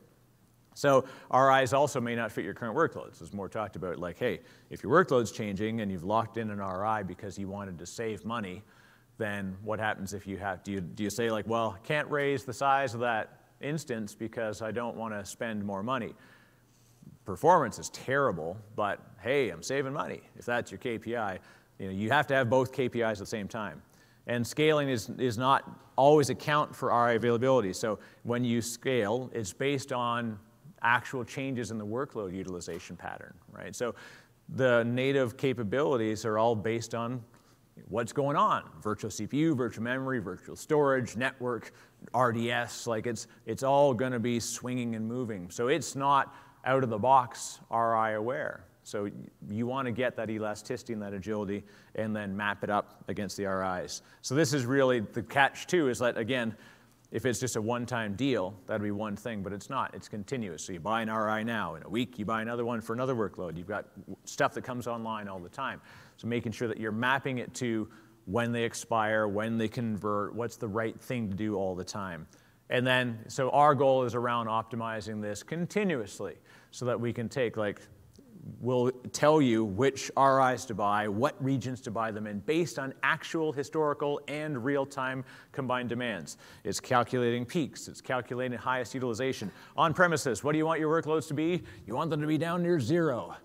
So RIs also may not fit your current workloads. As more talked about, like, hey, if your workload's changing and you've locked in an RI because you wanted to save money, then what happens if you have, do you, do you say like, well, can't raise the size of that instance because I don't want to spend more money? Performance is terrible, but hey, I'm saving money. If that's your KPI, you know, you have to have both KPIs at the same time. And scaling is, is not always account for RI availability. So when you scale, it's based on actual changes in the workload utilization pattern, right? So the native capabilities are all based on what's going on. Virtual CPU, virtual memory, virtual storage, network, RDS, like it's, it's all gonna be swinging and moving. So it's not out of the box RI aware. So you want to get that elasticity and that agility and then map it up against the RIs. So this is really the catch too is that again, if it's just a one-time deal, that'd be one thing, but it's not. It's continuous. So you buy an RI now. In a week, you buy another one for another workload. You've got stuff that comes online all the time. So making sure that you're mapping it to when they expire, when they convert, what's the right thing to do all the time. And then, so our goal is around optimizing this continuously so that we can take like will tell you which RIs to buy, what regions to buy them in, based on actual historical and real-time combined demands. It's calculating peaks. It's calculating highest utilization. On premises, what do you want your workloads to be? You want them to be down near zero.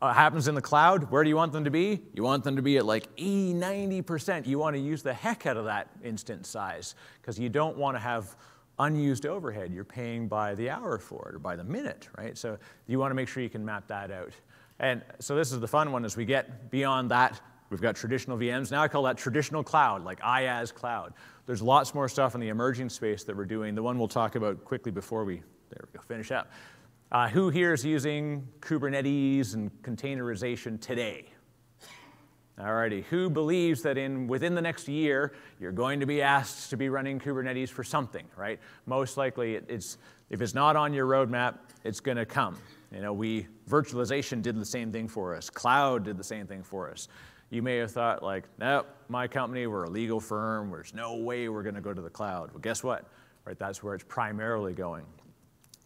Uh, happens in the cloud, where do you want them to be? You want them to be at like E 90%. You want to use the heck out of that instance size because you don't want to have unused overhead. You're paying by the hour for it or by the minute, right? So you want to make sure you can map that out. And so this is the fun one as we get beyond that. We've got traditional VMs. Now I call that traditional cloud, like IaaS cloud. There's lots more stuff in the emerging space that we're doing. The one we'll talk about quickly before we, there we go, finish up. Uh, who here is using Kubernetes and containerization today? Alrighty, who believes that in within the next year you're going to be asked to be running Kubernetes for something, right? Most likely, it's if it's not on your roadmap, it's going to come. You know, we virtualization did the same thing for us. Cloud did the same thing for us. You may have thought like, nope, my company, we're a legal firm. There's no way we're going to go to the cloud. Well, guess what? Right, that's where it's primarily going.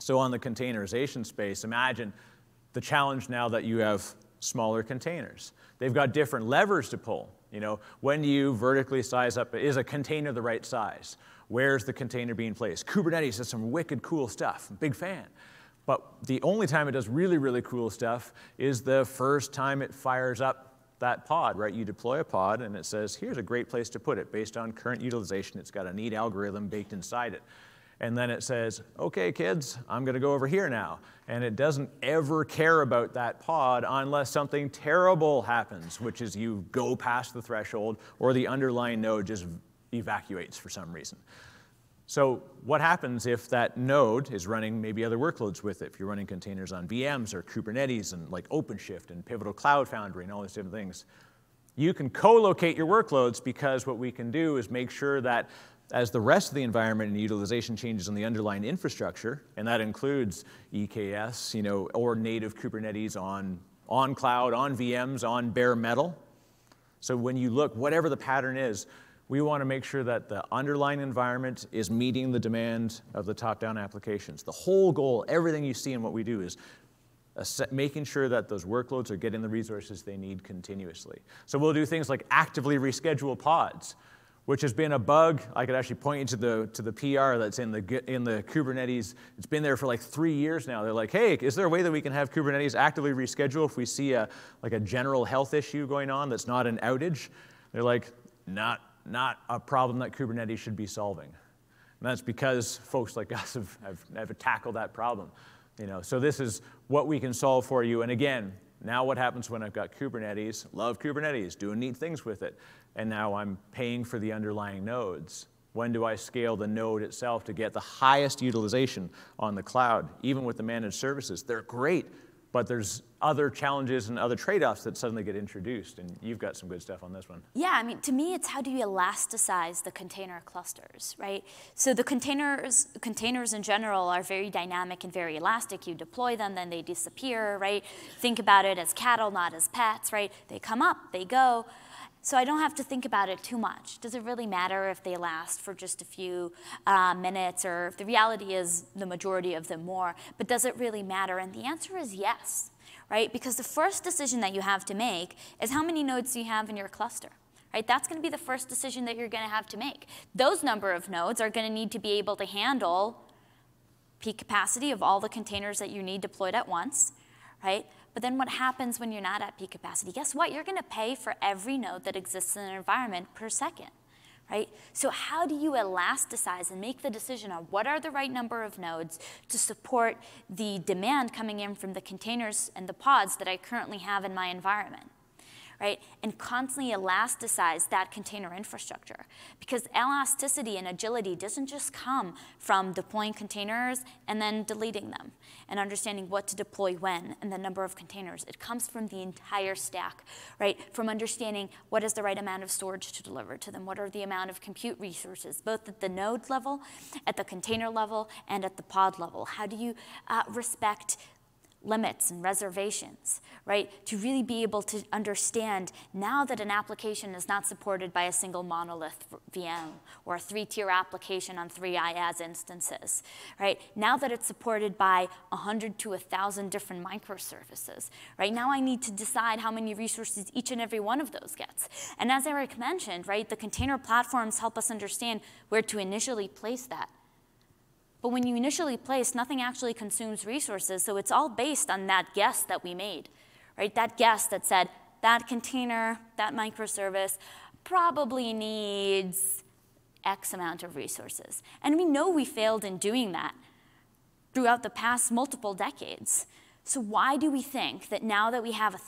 So on the containerization space, imagine the challenge now that you have smaller containers. They've got different levers to pull. You know, when do you vertically size up? Is a container the right size? Where's the container being placed? Kubernetes does some wicked cool stuff. Big fan. But the only time it does really, really cool stuff is the first time it fires up that pod, right? You deploy a pod and it says, here's a great place to put it based on current utilization. It's got a neat algorithm baked inside it and then it says, okay, kids, I'm going to go over here now. And it doesn't ever care about that pod unless something terrible happens, which is you go past the threshold or the underlying node just evacuates for some reason. So what happens if that node is running maybe other workloads with it? If you're running containers on VMs or Kubernetes and like OpenShift and Pivotal Cloud Foundry and all these different things, you can co-locate your workloads because what we can do is make sure that as the rest of the environment and utilization changes in the underlying infrastructure, and that includes EKS, you know, or native Kubernetes on, on cloud, on VMs, on bare metal. So when you look, whatever the pattern is, we want to make sure that the underlying environment is meeting the demand of the top-down applications. The whole goal, everything you see in what we do is making sure that those workloads are getting the resources they need continuously. So we'll do things like actively reschedule pods which has been a bug. I could actually point you to the, to the PR that's in the, in the Kubernetes. It's been there for like three years now. They're like, hey, is there a way that we can have Kubernetes actively reschedule if we see a, like a general health issue going on that's not an outage? They're like, not, not a problem that Kubernetes should be solving. And that's because folks like us have, have, have tackled that problem. You know, so this is what we can solve for you. And again, now what happens when I've got Kubernetes? Love Kubernetes, doing neat things with it and now I'm paying for the underlying nodes. When do I scale the node itself to get the highest utilization on the cloud? Even with the managed services, they're great, but there's other challenges and other trade-offs that suddenly get introduced, and you've got some good stuff on this one. Yeah, I mean, to me, it's how do you elasticize the container clusters, right? So the containers, containers in general are very dynamic and very elastic. You deploy them, then they disappear, right? Think about it as cattle, not as pets, right? They come up, they go. So I don't have to think about it too much. Does it really matter if they last for just a few uh, minutes or if the reality is the majority of them more, but does it really matter? And the answer is yes, right? Because the first decision that you have to make is how many nodes do you have in your cluster? Right? That's going to be the first decision that you're going to have to make. Those number of nodes are going to need to be able to handle peak capacity of all the containers that you need deployed at once, right? But then what happens when you're not at peak capacity? Guess what? You're going to pay for every node that exists in an environment per second. Right? So how do you elasticize and make the decision on what are the right number of nodes to support the demand coming in from the containers and the pods that I currently have in my environment? Right? And constantly elasticize that container infrastructure. Because elasticity and agility doesn't just come from deploying containers and then deleting them and understanding what to deploy when and the number of containers. It comes from the entire stack, right? From understanding what is the right amount of storage to deliver to them, what are the amount of compute resources, both at the node level, at the container level, and at the pod level. How do you uh, respect limits and reservations, right? To really be able to understand now that an application is not supported by a single monolith VM or a three-tier application on three IaaS instances, right? Now that it's supported by 100 to 1,000 different microservices, right? Now I need to decide how many resources each and every one of those gets. And as Eric mentioned, right, the container platforms help us understand where to initially place that but when you initially place, nothing actually consumes resources, so it's all based on that guess that we made, right? That guess that said, that container, that microservice probably needs X amount of resources. And we know we failed in doing that throughout the past multiple decades. So why do we think that now that we have a,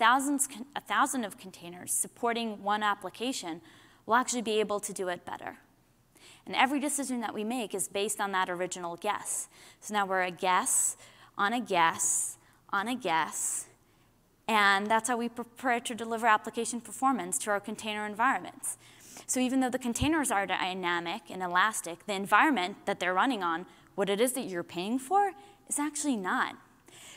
a thousand of containers supporting one application, we'll actually be able to do it better? And every decision that we make is based on that original guess. So now we're a guess on a guess on a guess, and that's how we prepare to deliver application performance to our container environments. So even though the containers are dynamic and elastic, the environment that they're running on, what it is that you're paying for, is actually not.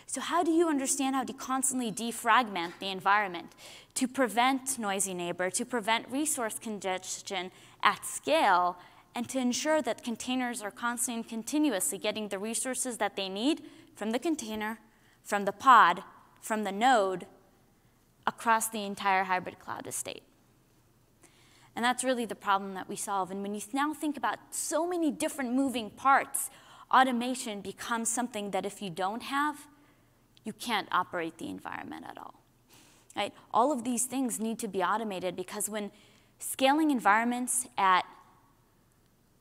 So how do you understand how to constantly defragment the environment to prevent noisy neighbor, to prevent resource congestion at scale, and to ensure that containers are constantly and continuously getting the resources that they need from the container, from the pod, from the node, across the entire hybrid cloud estate. And that's really the problem that we solve. And when you now think about so many different moving parts, automation becomes something that if you don't have, you can't operate the environment at all. Right? All of these things need to be automated because when scaling environments at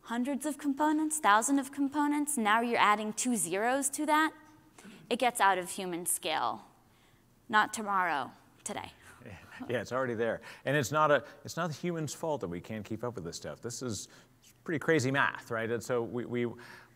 hundreds of components, thousands of components, now you're adding two zeros to that, it gets out of human scale. Not tomorrow, today. Yeah, it's already there. And it's not, a, it's not the human's fault that we can't keep up with this stuff. This is pretty crazy math, right? And so we, we,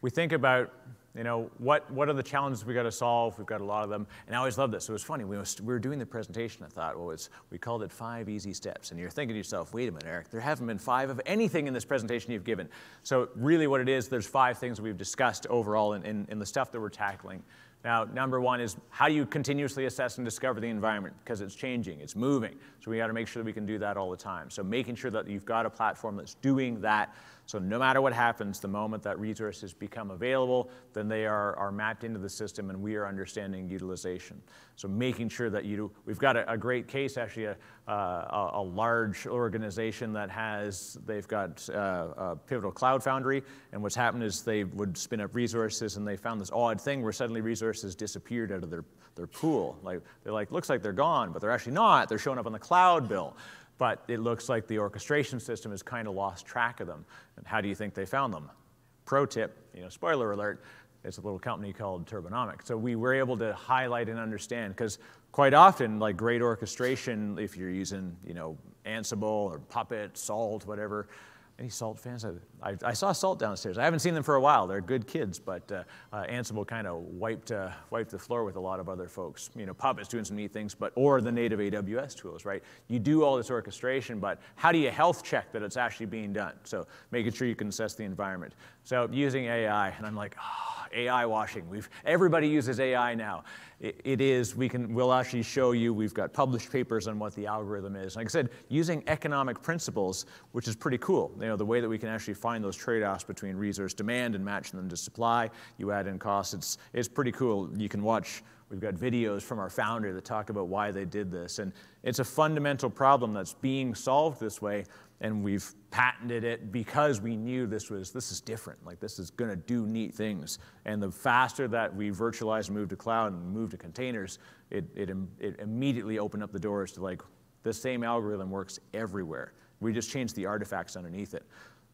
we think about you know, what, what are the challenges we got to solve? We've got a lot of them. And I always love this. So it was funny. We, was, we were doing the presentation. I thought, well, it's, we called it five easy steps. And you're thinking to yourself, wait a minute, Eric, there haven't been five of anything in this presentation you've given. So really what it is, there's five things we've discussed overall in, in, in the stuff that we're tackling. Now, number one is how do you continuously assess and discover the environment? Because it's changing, it's moving. So we got to make sure that we can do that all the time. So making sure that you've got a platform that's doing that so no matter what happens, the moment that resources become available, then they are, are mapped into the system and we are understanding utilization. So making sure that you, we've got a, a great case, actually a, a, a, large organization that has, they've got uh, a Pivotal Cloud Foundry, and what's happened is they would spin up resources and they found this odd thing where suddenly resources disappeared out of their, their pool. Like, they're like, looks like they're gone, but they're actually not. They're showing up on the cloud bill but it looks like the orchestration system has kind of lost track of them. And how do you think they found them? Pro tip, you know, spoiler alert, it's a little company called Turbonomic. So we were able to highlight and understand, because quite often, like great orchestration, if you're using, you know, Ansible or Puppet, Salt, whatever, any Salt fans? I, I, saw Salt downstairs. I haven't seen them for a while. They're good kids, but uh, uh, Ansible kind of wiped, uh, wiped the floor with a lot of other folks. You know, Puppet is doing some neat things, but or the native AWS tools, right? You do all this orchestration, but how do you health check that it's actually being done? So making sure you can assess the environment. So using AI, and I'm like, oh, AI washing. We've, everybody uses AI now. It, it is, we can, we'll actually show you, we've got published papers on what the algorithm is. Like I said, using economic principles, which is pretty cool. You know, the way that we can actually find those trade-offs between resource demand and matching them to supply. You add in costs, it's, it's pretty cool. You can watch, we've got videos from our founder that talk about why they did this. And it's a fundamental problem that's being solved this way and we've patented it because we knew this was this is different like this is to do neat things and the faster that we virtualize and move to cloud and move to containers it, it, it immediately opened up the doors to like the same algorithm works everywhere we just change the artifacts underneath it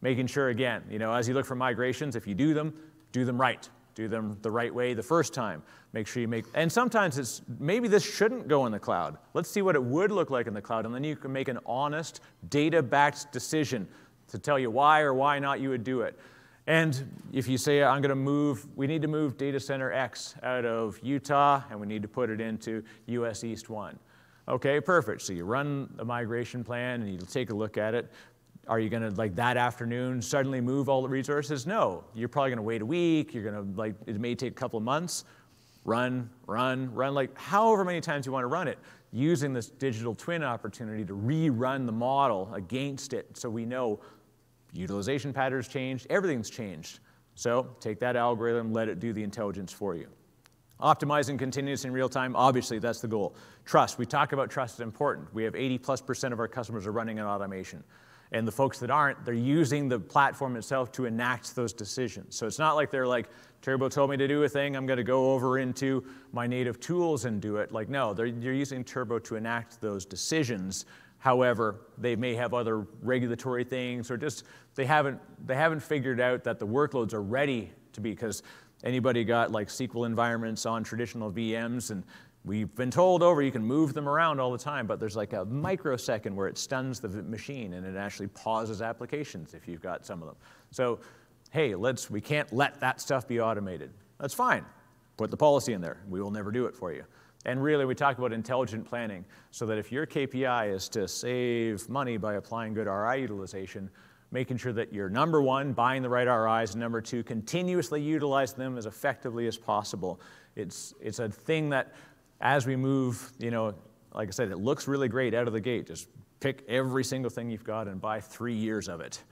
making sure again you know as you look for migrations if you do them do them right do them the right way the first time. Make sure you make, and sometimes it's maybe this shouldn't go in the cloud. Let's see what it would look like in the cloud, and then you can make an honest, data backed decision to tell you why or why not you would do it. And if you say, I'm going to move, we need to move data center X out of Utah and we need to put it into US East 1. Okay, perfect. So you run a migration plan and you take a look at it. Are you going to, like that afternoon, suddenly move all the resources? No. You're probably going to wait a week. You're going to, like, it may take a couple of months. Run, run, run, like however many times you want to run it, using this digital twin opportunity to rerun the model against it so we know utilization patterns changed, everything's changed. So take that algorithm, let it do the intelligence for you. Optimizing continuous in real time, obviously that's the goal. Trust, we talk about trust is important. We have 80 plus percent of our customers are running on automation. And the folks that aren't, they're using the platform itself to enact those decisions. So it's not like they're like, Turbo told me to do a thing, I'm going to go over into my native tools and do it. Like, no, they're, you're using Turbo to enact those decisions. However, they may have other regulatory things or just they haven't, they haven't figured out that the workloads are ready to be because anybody got like SQL environments on traditional VMs and We've been told over you can move them around all the time, but there's like a microsecond where it stuns the machine and it actually pauses applications if you've got some of them. So, hey, let's, we can't let that stuff be automated. That's fine. Put the policy in there. We will never do it for you. And really, we talk about intelligent planning so that if your KPI is to save money by applying good RI utilization, making sure that you're number one, buying the right RIs, and number two, continuously utilize them as effectively as possible. It's, it's a thing that as we move, you know, like I said, it looks really great out of the gate. Just pick every single thing you've got and buy three years of it.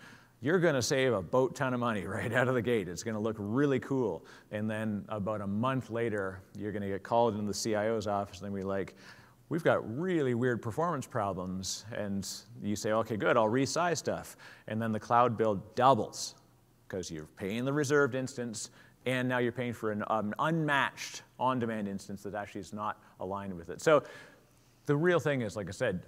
You're going to save a boat ton of money right out of the gate. It's going to look really cool. And then about a month later, you're going to get called into the CIO's office and be like, we've got really weird performance problems. And you say, okay, good, I'll resize stuff. And then the cloud bill doubles because you're paying the reserved instance and now you're paying for an um, unmatched on-demand instance that actually is not aligned with it. So the real thing is, like I said,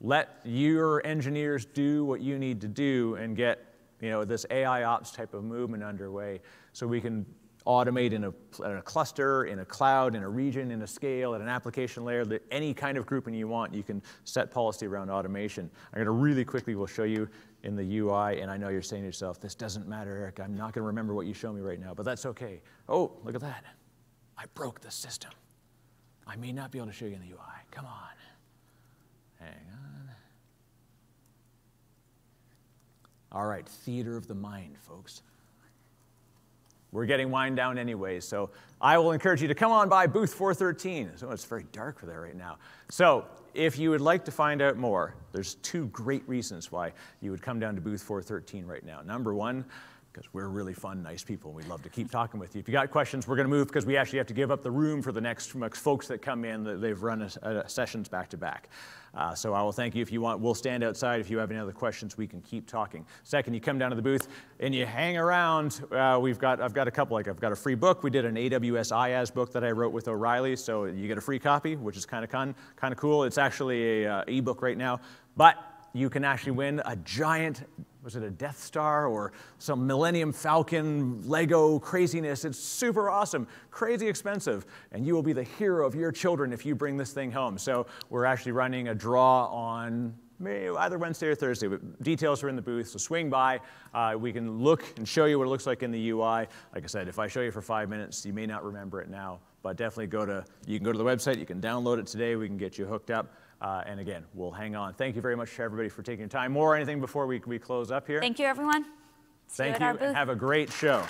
let your engineers do what you need to do and get you know, this AI ops type of movement underway so we can automate in a, in a cluster, in a cloud, in a region, in a scale, at an application layer, any kind of grouping you want, you can set policy around automation. I'm going to really quickly we'll show you in the UI, and I know you're saying to yourself, this doesn't matter, Eric. I'm not going to remember what you show me right now, but that's okay. Oh, look at that. I broke the system. I may not be able to show you in the UI. Come on. Hang on. All right, theater of the mind, folks. We're getting wind down anyway, so I will encourage you to come on by booth 413. So it's very dark there right now. So if you would like to find out more, there's two great reasons why you would come down to booth 413 right now. Number one, because we're really fun, nice people. We'd love to keep talking with you. If you got questions, we're going to move because we actually have to give up the room for the next folks that come in. They've run a, a sessions back to back. Uh, so I will thank you if you want. We'll stand outside. If you have any other questions, we can keep talking. Second, you come down to the booth and you hang around. Uh, we've got, I've got a couple, like I've got a free book. We did an AWS IaaS book that I wrote with O'Reilly. So you get a free copy, which is kind of kind of cool. It's actually a uh, ebook right now, but you can actually win a giant was it a Death Star or some Millennium Falcon Lego craziness? It's super awesome, crazy expensive, and you will be the hero of your children if you bring this thing home. So we're actually running a draw on either Wednesday or Thursday, but details are in the booth, so swing by. Uh, we can look and show you what it looks like in the UI. Like I said, if I show you for five minutes, you may not remember it now, but definitely go to, you can go to the website, you can download it today, we can get you hooked up. Uh, and again, we'll hang on. Thank you very much to everybody for taking your time. More or anything before we, we close up here? Thank you, everyone. See Thank you you, and have a great show.